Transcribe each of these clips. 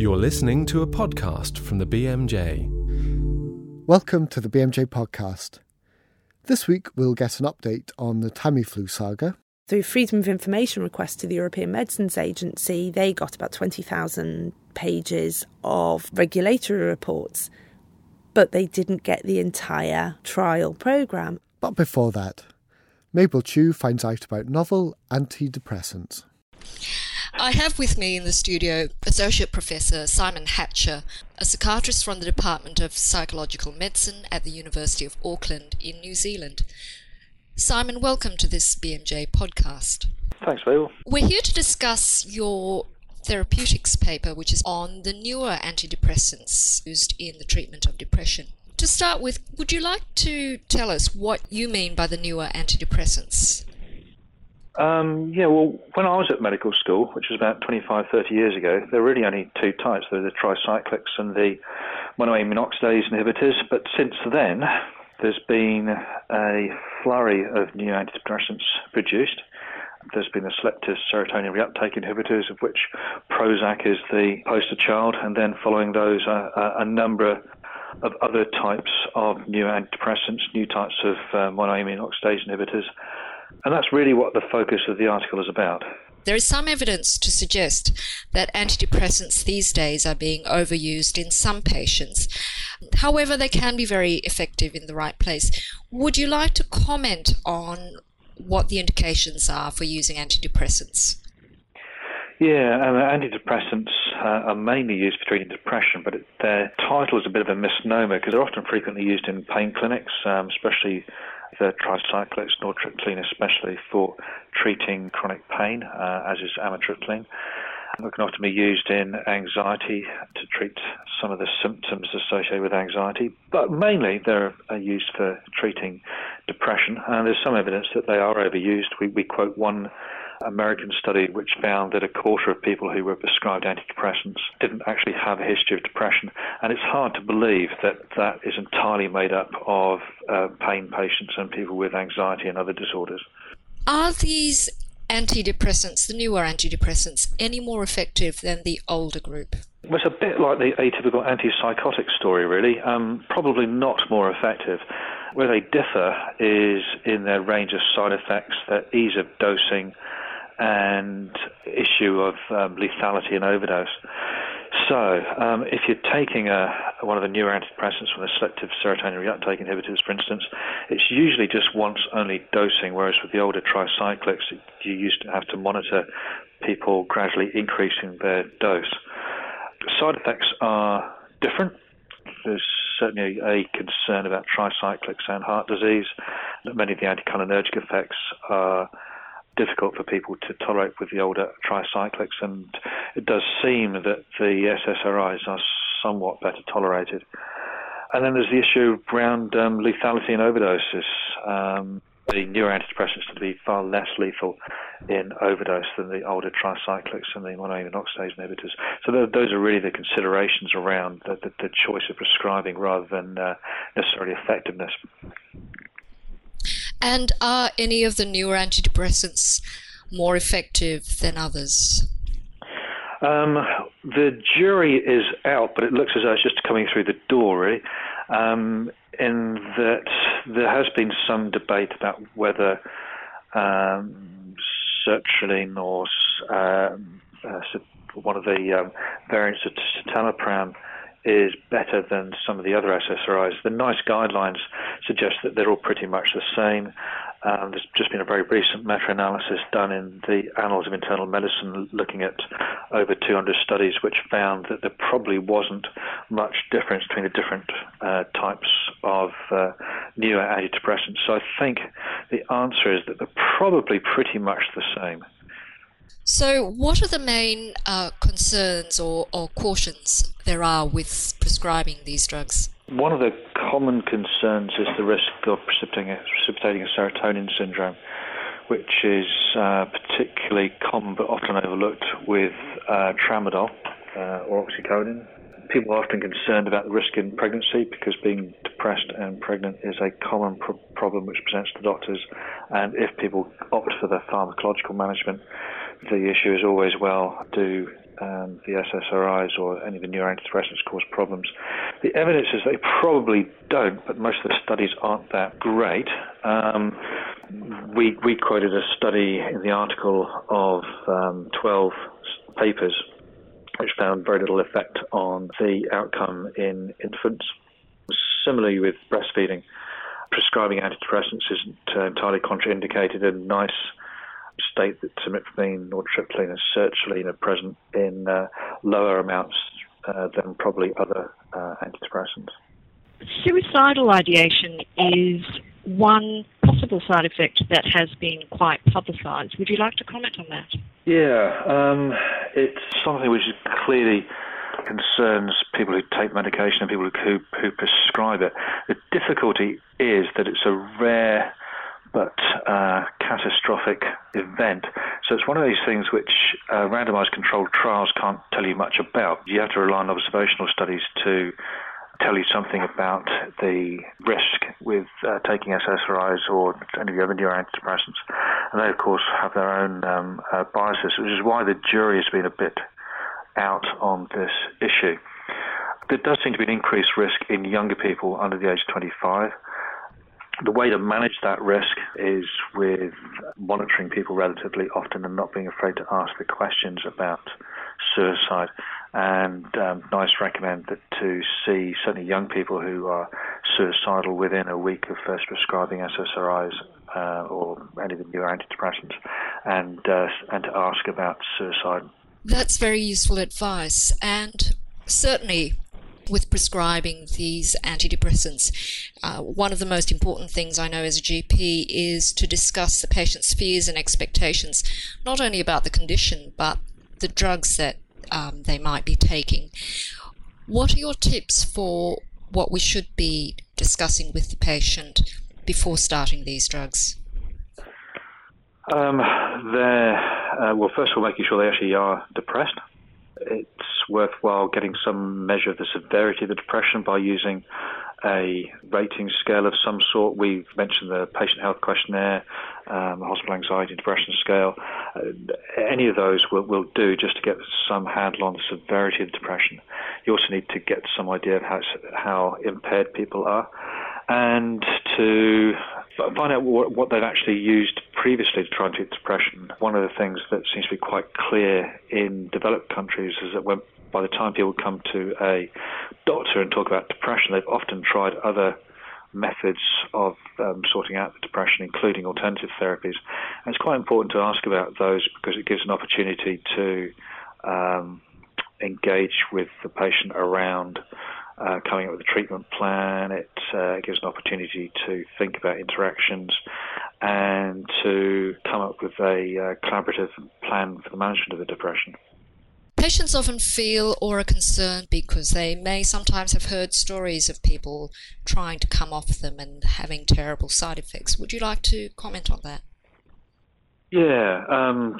You're listening to a podcast from the BMJ. Welcome to the BMJ podcast. This week we'll get an update on the Tamiflu saga. Through Freedom of Information request to the European Medicines Agency, they got about 20,000 pages of regulatory reports, but they didn't get the entire trial programme. But before that, Mabel Chew finds out about novel antidepressants. I have with me in the studio Associate Professor Simon Hatcher, a psychiatrist from the Department of Psychological Medicine at the University of Auckland in New Zealand. Simon, welcome to this BMJ podcast. Thanks, Mabel. We're here to discuss your therapeutics paper, which is on the newer antidepressants used in the treatment of depression. To start with, would you like to tell us what you mean by the newer antidepressants? Um, yeah, well, when I was at medical school, which was about 25, 30 years ago, there were really only two types. There were the tricyclics and the monoamine oxidase inhibitors. But since then, there's been a flurry of new antidepressants produced. There's been the selective serotonin reuptake inhibitors, of which Prozac is the poster child, and then following those, uh, a number of other types of new antidepressants, new types of uh, monoamine oxidase inhibitors. And that's really what the focus of the article is about. There is some evidence to suggest that antidepressants these days are being overused in some patients. However, they can be very effective in the right place. Would you like to comment on what the indications are for using antidepressants? Yeah, um, antidepressants uh, are mainly used for treating depression, but it, their title is a bit of a misnomer because they're often frequently used in pain clinics, um, especially the tricyclics, nortriptyline especially, for treating chronic pain, uh, as is amitriptyline. It can often be used in anxiety to treat some of the symptoms associated with anxiety, but mainly they're used for treating depression. And there's some evidence that they are overused. We, we quote one American study which found that a quarter of people who were prescribed antidepressants didn't actually have a history of depression. And it's hard to believe that that is entirely made up of uh, pain patients and people with anxiety and other disorders. Are these antidepressants, the newer antidepressants, any more effective than the older group? Well, it's a bit like the atypical antipsychotic story, really. Um, probably not more effective. Where they differ is in their range of side effects, their ease of dosing, and issue of um, lethality and overdose. So, um, if you're taking a, one of the newer antidepressants from the selective serotonin reuptake inhibitors, for instance, it's usually just once only dosing, whereas with the older tricyclics, you used to have to monitor people gradually increasing their dose. Side effects are different. There's certainly a concern about tricyclics and heart disease. Many of the anticholinergic effects are difficult for people to tolerate with the older tricyclics, and it does seem that the SSRIs are somewhat better tolerated. And then there's the issue around um, lethality and overdoses. Um, the newer antidepressants tend to be far less lethal in overdose than the older tricyclics and the monoamine oxidase inhibitors. So those are really the considerations around the, the, the choice of prescribing rather than uh, necessarily effectiveness. And are any of the newer antidepressants more effective than others? Um, the jury is out, but it looks as though it's just coming through the door, really. Um, in that there has been some debate about whether um, sertraline or uh, uh, one of the um, variants of citalopram is better than some of the other SSRIs. The NICE guidelines suggest that they're all pretty much the same. Um, there's just been a very recent meta-analysis done in the Annals of Internal Medicine looking at over 200 studies which found that there probably wasn't much difference between the different uh, types of uh, newer antidepressants. So I think the answer is that they're probably pretty much the same. So, what are the main uh, concerns or, or cautions there are with prescribing these drugs? One of the common concerns is the risk of precipitating a, precipitating a serotonin syndrome, which is uh, particularly common but often overlooked with uh, tramadol uh, or oxycodone. People are often concerned about the risk in pregnancy because being depressed and pregnant is a common pro- problem which presents to doctors. And if people opt for the pharmacological management, the issue is always well, do and the SSRIs or any of the newer antidepressants cause problems. The evidence is they probably don't, but most of the studies aren't that great. Um, we, we quoted a study in the article of um, 12 papers which found very little effect on the outcome in infants. Similarly with breastfeeding, prescribing antidepressants isn't uh, entirely contraindicated and NICE state that imipramine or nortriptyline and sertraline are present in uh, lower amounts uh, than probably other uh, antidepressants. Suicidal ideation is one possible side effect that has been quite publicised. Would you like to comment on that? Yeah, um, it's something which clearly concerns people who take medication and people who, who prescribe it. The difficulty is that it's a rare but uh, catastrophic event. So it's one of these things which uh, randomized controlled trials can't tell you much about. You have to rely on observational studies to tell you something about the risk with uh, taking SSRIs or any of the other newer antidepressants. And they, of course, have their own um, uh, biases, which is why the jury has been a bit out on this issue. There does seem to be an increased risk in younger people under the age of 25. The way to manage that risk is with monitoring people relatively often and not being afraid to ask the questions about suicide. And um, NICE recommend that to see certainly young people who are suicidal within a week of first prescribing SSRIs uh, or any of the new antidepressants, and uh, and to ask about suicide. That's very useful advice, and certainly with prescribing these antidepressants, uh, one of the most important things I know as a GP is to discuss the patient's fears and expectations, not only about the condition, but the drugs that um, they might be taking. What are your tips for what we should be discussing with the patient before starting these drugs? Um, uh, well, first of all, making sure they actually are depressed. It's worthwhile getting some measure of the severity of the depression by using a rating scale of some sort. We've mentioned the patient health questionnaire, um, the hospital anxiety depression scale. Uh, any of those will, will do just to get some handle on the severity of depression. You also need to get some idea of how, how impaired people are and to find out what, what they've actually used previously to try and treat depression. One of the things that seems to be quite clear in developed countries is that when by the time people come to a doctor and talk about depression, they've often tried other methods of um, sorting out the depression, including alternative therapies. And it's quite important to ask about those because it gives an opportunity to um, engage with the patient around uh, coming up with a treatment plan. It uh, gives an opportunity to think about interactions and to come up with a uh, collaborative plan for the management of the depression. Patients often feel or are concerned because they may sometimes have heard stories of people trying to come off them and having terrible side effects. Would you like to comment on that? Yeah, um,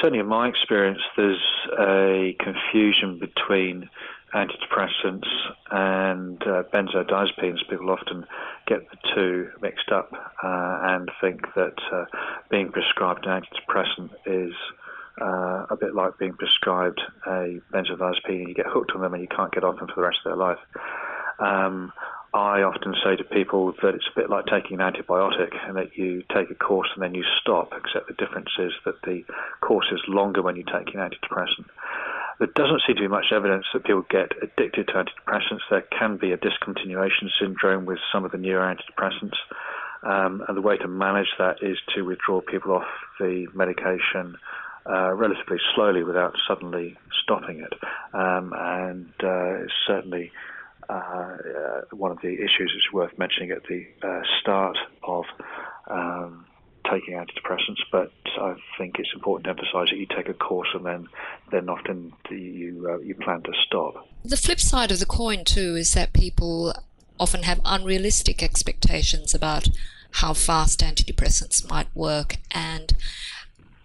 certainly in my experience, there's a confusion between antidepressants and uh, benzodiazepines. People often get the two mixed up uh, and think that uh, being prescribed an antidepressant is uh, a bit like being prescribed a benzodiazepine. You get hooked on them and you can't get off them for the rest of their life. Um, I often say to people that it's a bit like taking an antibiotic and that you take a course and then you stop, except the difference is that the course is longer when you take an antidepressant. There doesn't seem to be much evidence that people get addicted to antidepressants. There can be a discontinuation syndrome with some of the newer antidepressants. Um, and the way to manage that is to withdraw people off the medication uh, relatively slowly without suddenly stopping it. Um, and uh, certainly uh, uh, one of the issues is worth mentioning at the uh, start of um, taking antidepressants, but I think it's important to emphasise that you take a course and then then often you uh, you plan to stop. The flip side of the coin too is that people often have unrealistic expectations about how fast antidepressants might work and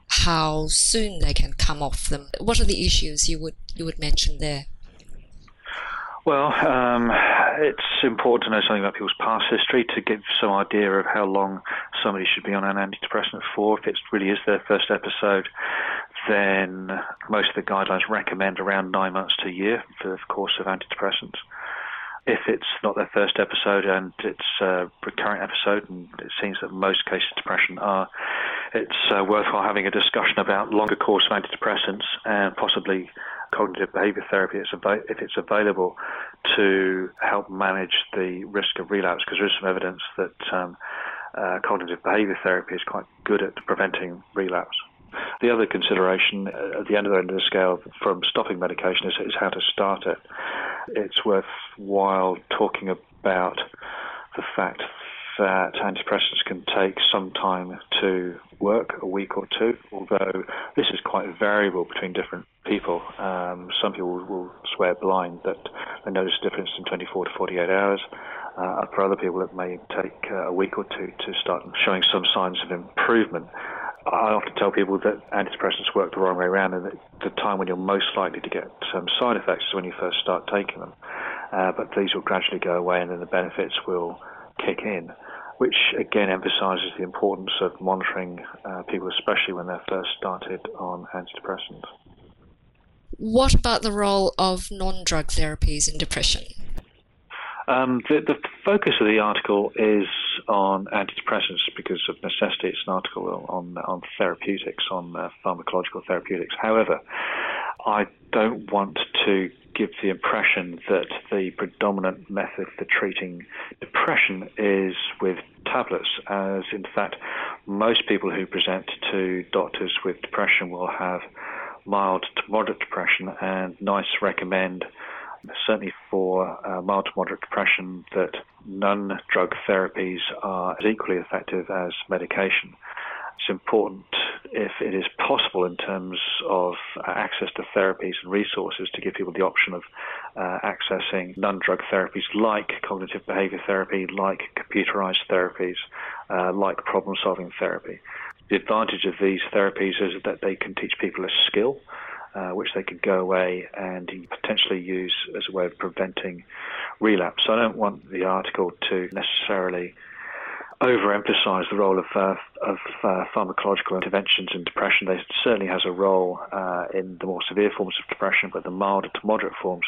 how soon they can come off them. What are the issues you would you would mention there? Well, um, it's important to know something about people's past history to give some idea of how long somebody should be on an antidepressant for. If it really is their first episode, then most of the guidelines recommend around nine months to a year for the course of antidepressants. If it's not their first episode and it's a recurrent episode, and it seems that most cases of depression are, it's uh, worthwhile having a discussion about longer course of antidepressants and possibly cognitive behavior therapy if it's available to help manage the risk of relapse because there is some evidence that um, uh, cognitive behavior therapy is quite good at preventing relapse. The other consideration uh, at the end of the end of the scale from stopping medication is, is how to start it. It's worthwhile talking about the fact that antidepressants can take some time to work, a week or two, although this is quite variable between different people. Um, some people will swear blind that they notice a difference in 24 to 48 hours. Uh, for other people, it may take uh, a week or two to start showing some signs of improvement. I often tell people that antidepressants work the wrong way around, and that the time when you're most likely to get some side effects is when you first start taking them. Uh, but these will gradually go away, and then the benefits will kick in, which again emphasises the importance of monitoring uh, people, especially when they're first started on antidepressants. What about the role of non drug therapies in depression? Um, the, the, focus of the article is on antidepressants because of necessity. It's an article on on therapeutics, on uh, pharmacological therapeutics. However, I don't want to give the impression that the predominant method for treating depression is with tablets, as in fact most people who present to doctors with depression will have mild to moderate depression, and NICE recommend certainly for uh, mild to moderate depression that non-drug therapies are as equally effective as medication. It's important, if it is possible, in terms of access to therapies and resources, to give people the option of uh, accessing non drug therapies like cognitive behavior therapy, like computerized therapies, uh, like problem solving therapy. The advantage of these therapies is that they can teach people a skill, uh, which they could go away and potentially use as a way of preventing relapse. So I don't want the article to necessarily overemphasize the role of, uh, of uh, pharmacological interventions in depression. They certainly has a role uh, in the more severe forms of depression, but the milder to moderate forms,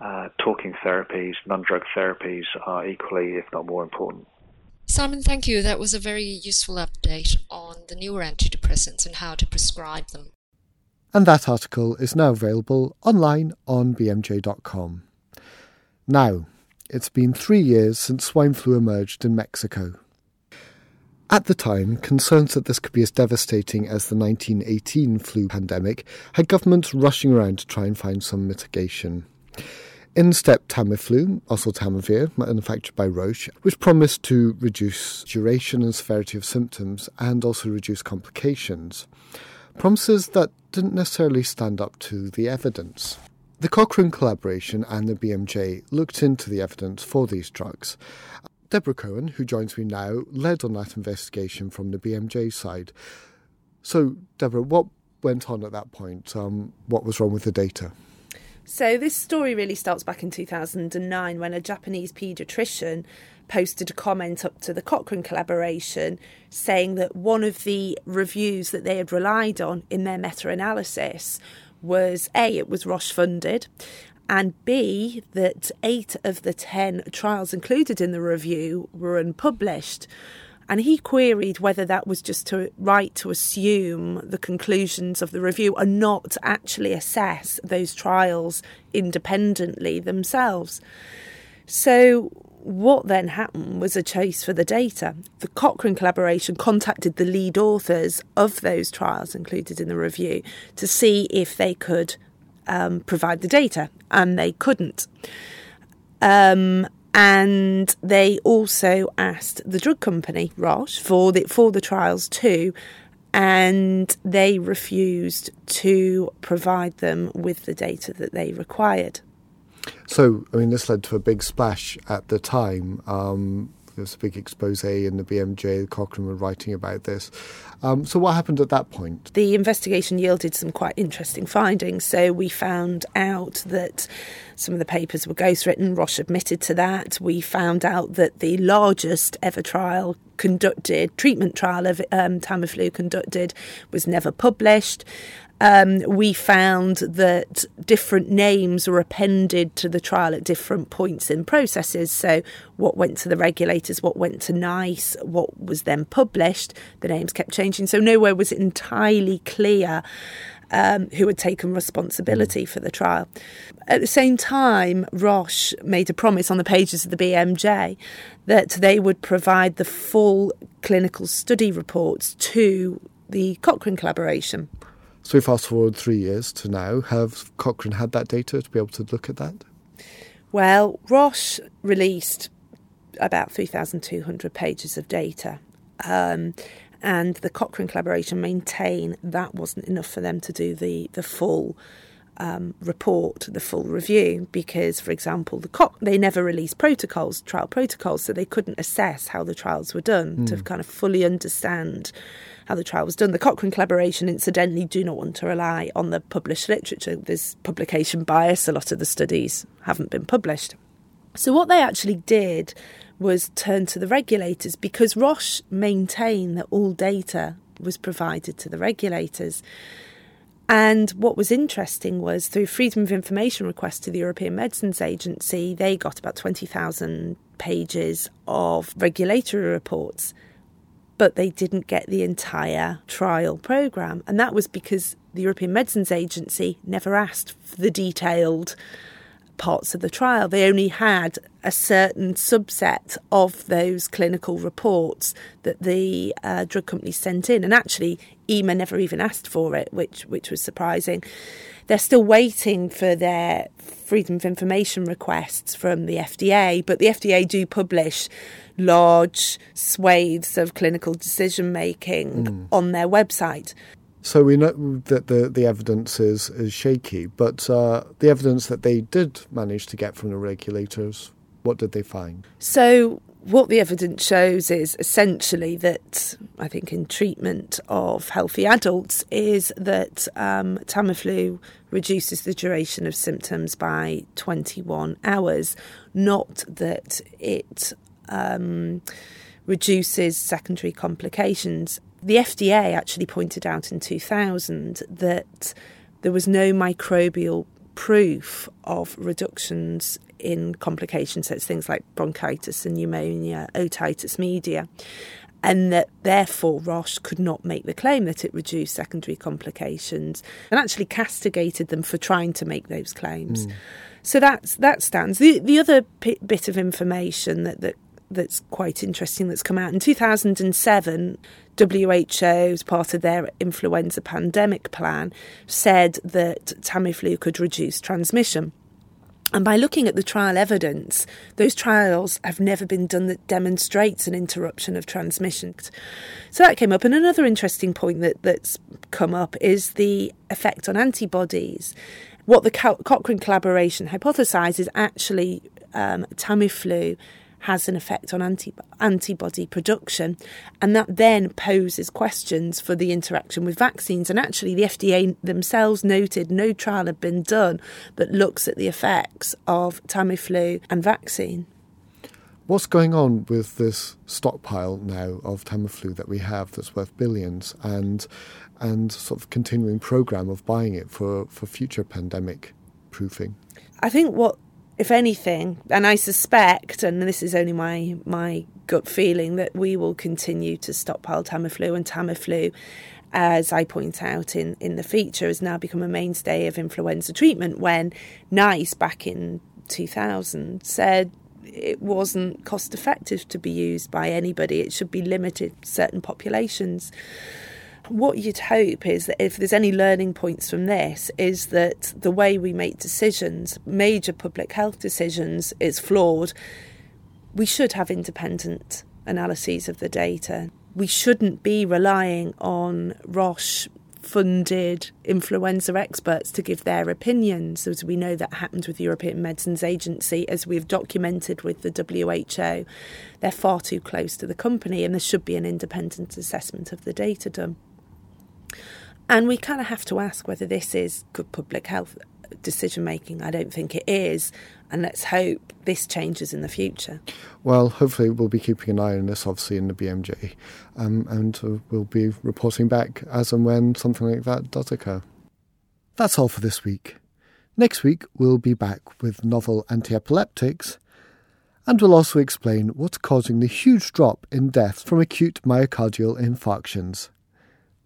uh, talking therapies, non-drug therapies are equally, if not more important. Simon, thank you. That was a very useful update on the newer antidepressants and how to prescribe them. And that article is now available online on bmj.com. Now, it's been three years since swine flu emerged in Mexico. At the time, concerns that this could be as devastating as the 1918 flu pandemic had governments rushing around to try and find some mitigation. In stepped Tamiflu, oseltamivir, manufactured by Roche, which promised to reduce duration and severity of symptoms and also reduce complications. Promises that didn't necessarily stand up to the evidence. The Cochrane collaboration and the BMJ looked into the evidence for these drugs. Deborah Cohen, who joins me now, led on that investigation from the BMJ side. So, Deborah, what went on at that point? Um, what was wrong with the data? So, this story really starts back in 2009 when a Japanese paediatrician posted a comment up to the Cochrane collaboration saying that one of the reviews that they had relied on in their meta analysis was A, it was Roche funded, and B, that eight of the 10 trials included in the review were unpublished. And he queried whether that was just to, right to assume the conclusions of the review and not actually assess those trials independently themselves. So, what then happened was a chase for the data. The Cochrane collaboration contacted the lead authors of those trials included in the review to see if they could um, provide the data, and they couldn't. Um, and they also asked the drug company Roche for the for the trials too, and they refused to provide them with the data that they required. So, I mean, this led to a big splash at the time. Um, there was a big expose in the BMJ. Cochrane were writing about this. Um, so, what happened at that point? The investigation yielded some quite interesting findings. So, we found out that some of the papers were ghostwritten. Roche admitted to that. We found out that the largest ever trial conducted, treatment trial of um, Tamiflu conducted, was never published. Um, we found that different names were appended to the trial at different points in processes. So, what went to the regulators, what went to NICE, what was then published, the names kept changing. So, nowhere was it entirely clear um, who had taken responsibility for the trial. At the same time, Roche made a promise on the pages of the BMJ that they would provide the full clinical study reports to the Cochrane collaboration. So we fast forward three years to now. Have Cochrane had that data to be able to look at that? Well, Roche released about 3,200 pages of data. Um, and the Cochrane collaboration maintain that wasn't enough for them to do the the full um, report, the full review, because, for example, the Co- they never released protocols, trial protocols, so they couldn't assess how the trials were done mm. to kind of fully understand how the trial was done. The Cochrane collaboration, incidentally, do not want to rely on the published literature. There's publication bias. A lot of the studies haven't been published. So what they actually did was turn to the regulators because Roche maintained that all data was provided to the regulators. And what was interesting was through Freedom of Information requests to the European Medicines Agency, they got about 20,000 pages of regulatory reports, but they didn't get the entire trial programme. And that was because the European Medicines Agency never asked for the detailed parts of the trial. They only had a certain subset of those clinical reports that the uh, drug company sent in, and actually, EMA never even asked for it, which which was surprising. They're still waiting for their freedom of information requests from the FDA, but the FDA do publish large swathes of clinical decision making mm. on their website. So we know that the, the evidence is, is shaky, but uh, the evidence that they did manage to get from the regulators, what did they find? So what the evidence shows is essentially that I think in treatment of healthy adults is that um, Tamiflu reduces the duration of symptoms by 21 hours, not that it um, reduces secondary complications the FDA actually pointed out in 2000 that there was no microbial proof of reductions in complications, so it's things like bronchitis and pneumonia, otitis media, and that therefore Roche could not make the claim that it reduced secondary complications and actually castigated them for trying to make those claims. Mm. So that's that stands. The the other p- bit of information that, that that's quite interesting that's come out in 2007 WHO, as part of their influenza pandemic plan, said that Tamiflu could reduce transmission. And by looking at the trial evidence, those trials have never been done that demonstrates an interruption of transmission. So that came up. And another interesting point that, that's come up is the effect on antibodies. What the Cochrane collaboration hypothesizes actually um, Tamiflu has an effect on anti- antibody production, and that then poses questions for the interaction with vaccines. And actually, the FDA themselves noted no trial had been done that looks at the effects of Tamiflu and vaccine. What's going on with this stockpile now of Tamiflu that we have that's worth billions and and sort of continuing program of buying it for, for future pandemic proofing? I think what if anything, and I suspect, and this is only my my gut feeling, that we will continue to stockpile Tamiflu and Tamiflu. As I point out in, in the feature, has now become a mainstay of influenza treatment. When NICE back in 2000 said it wasn't cost effective to be used by anybody, it should be limited to certain populations what you'd hope is that if there's any learning points from this, is that the way we make decisions, major public health decisions, is flawed. We should have independent analyses of the data. We shouldn't be relying on Roche funded influenza experts to give their opinions, as we know that happened with the European Medicines Agency, as we've documented with the WHO. They're far too close to the company, and there should be an independent assessment of the data done. And we kind of have to ask whether this is good public health decision making. I don't think it is. And let's hope this changes in the future. Well, hopefully, we'll be keeping an eye on this, obviously, in the BMJ. Um, and uh, we'll be reporting back as and when something like that does occur. That's all for this week. Next week, we'll be back with novel anti epileptics, and we'll also explain what's causing the huge drop in deaths from acute myocardial infarctions.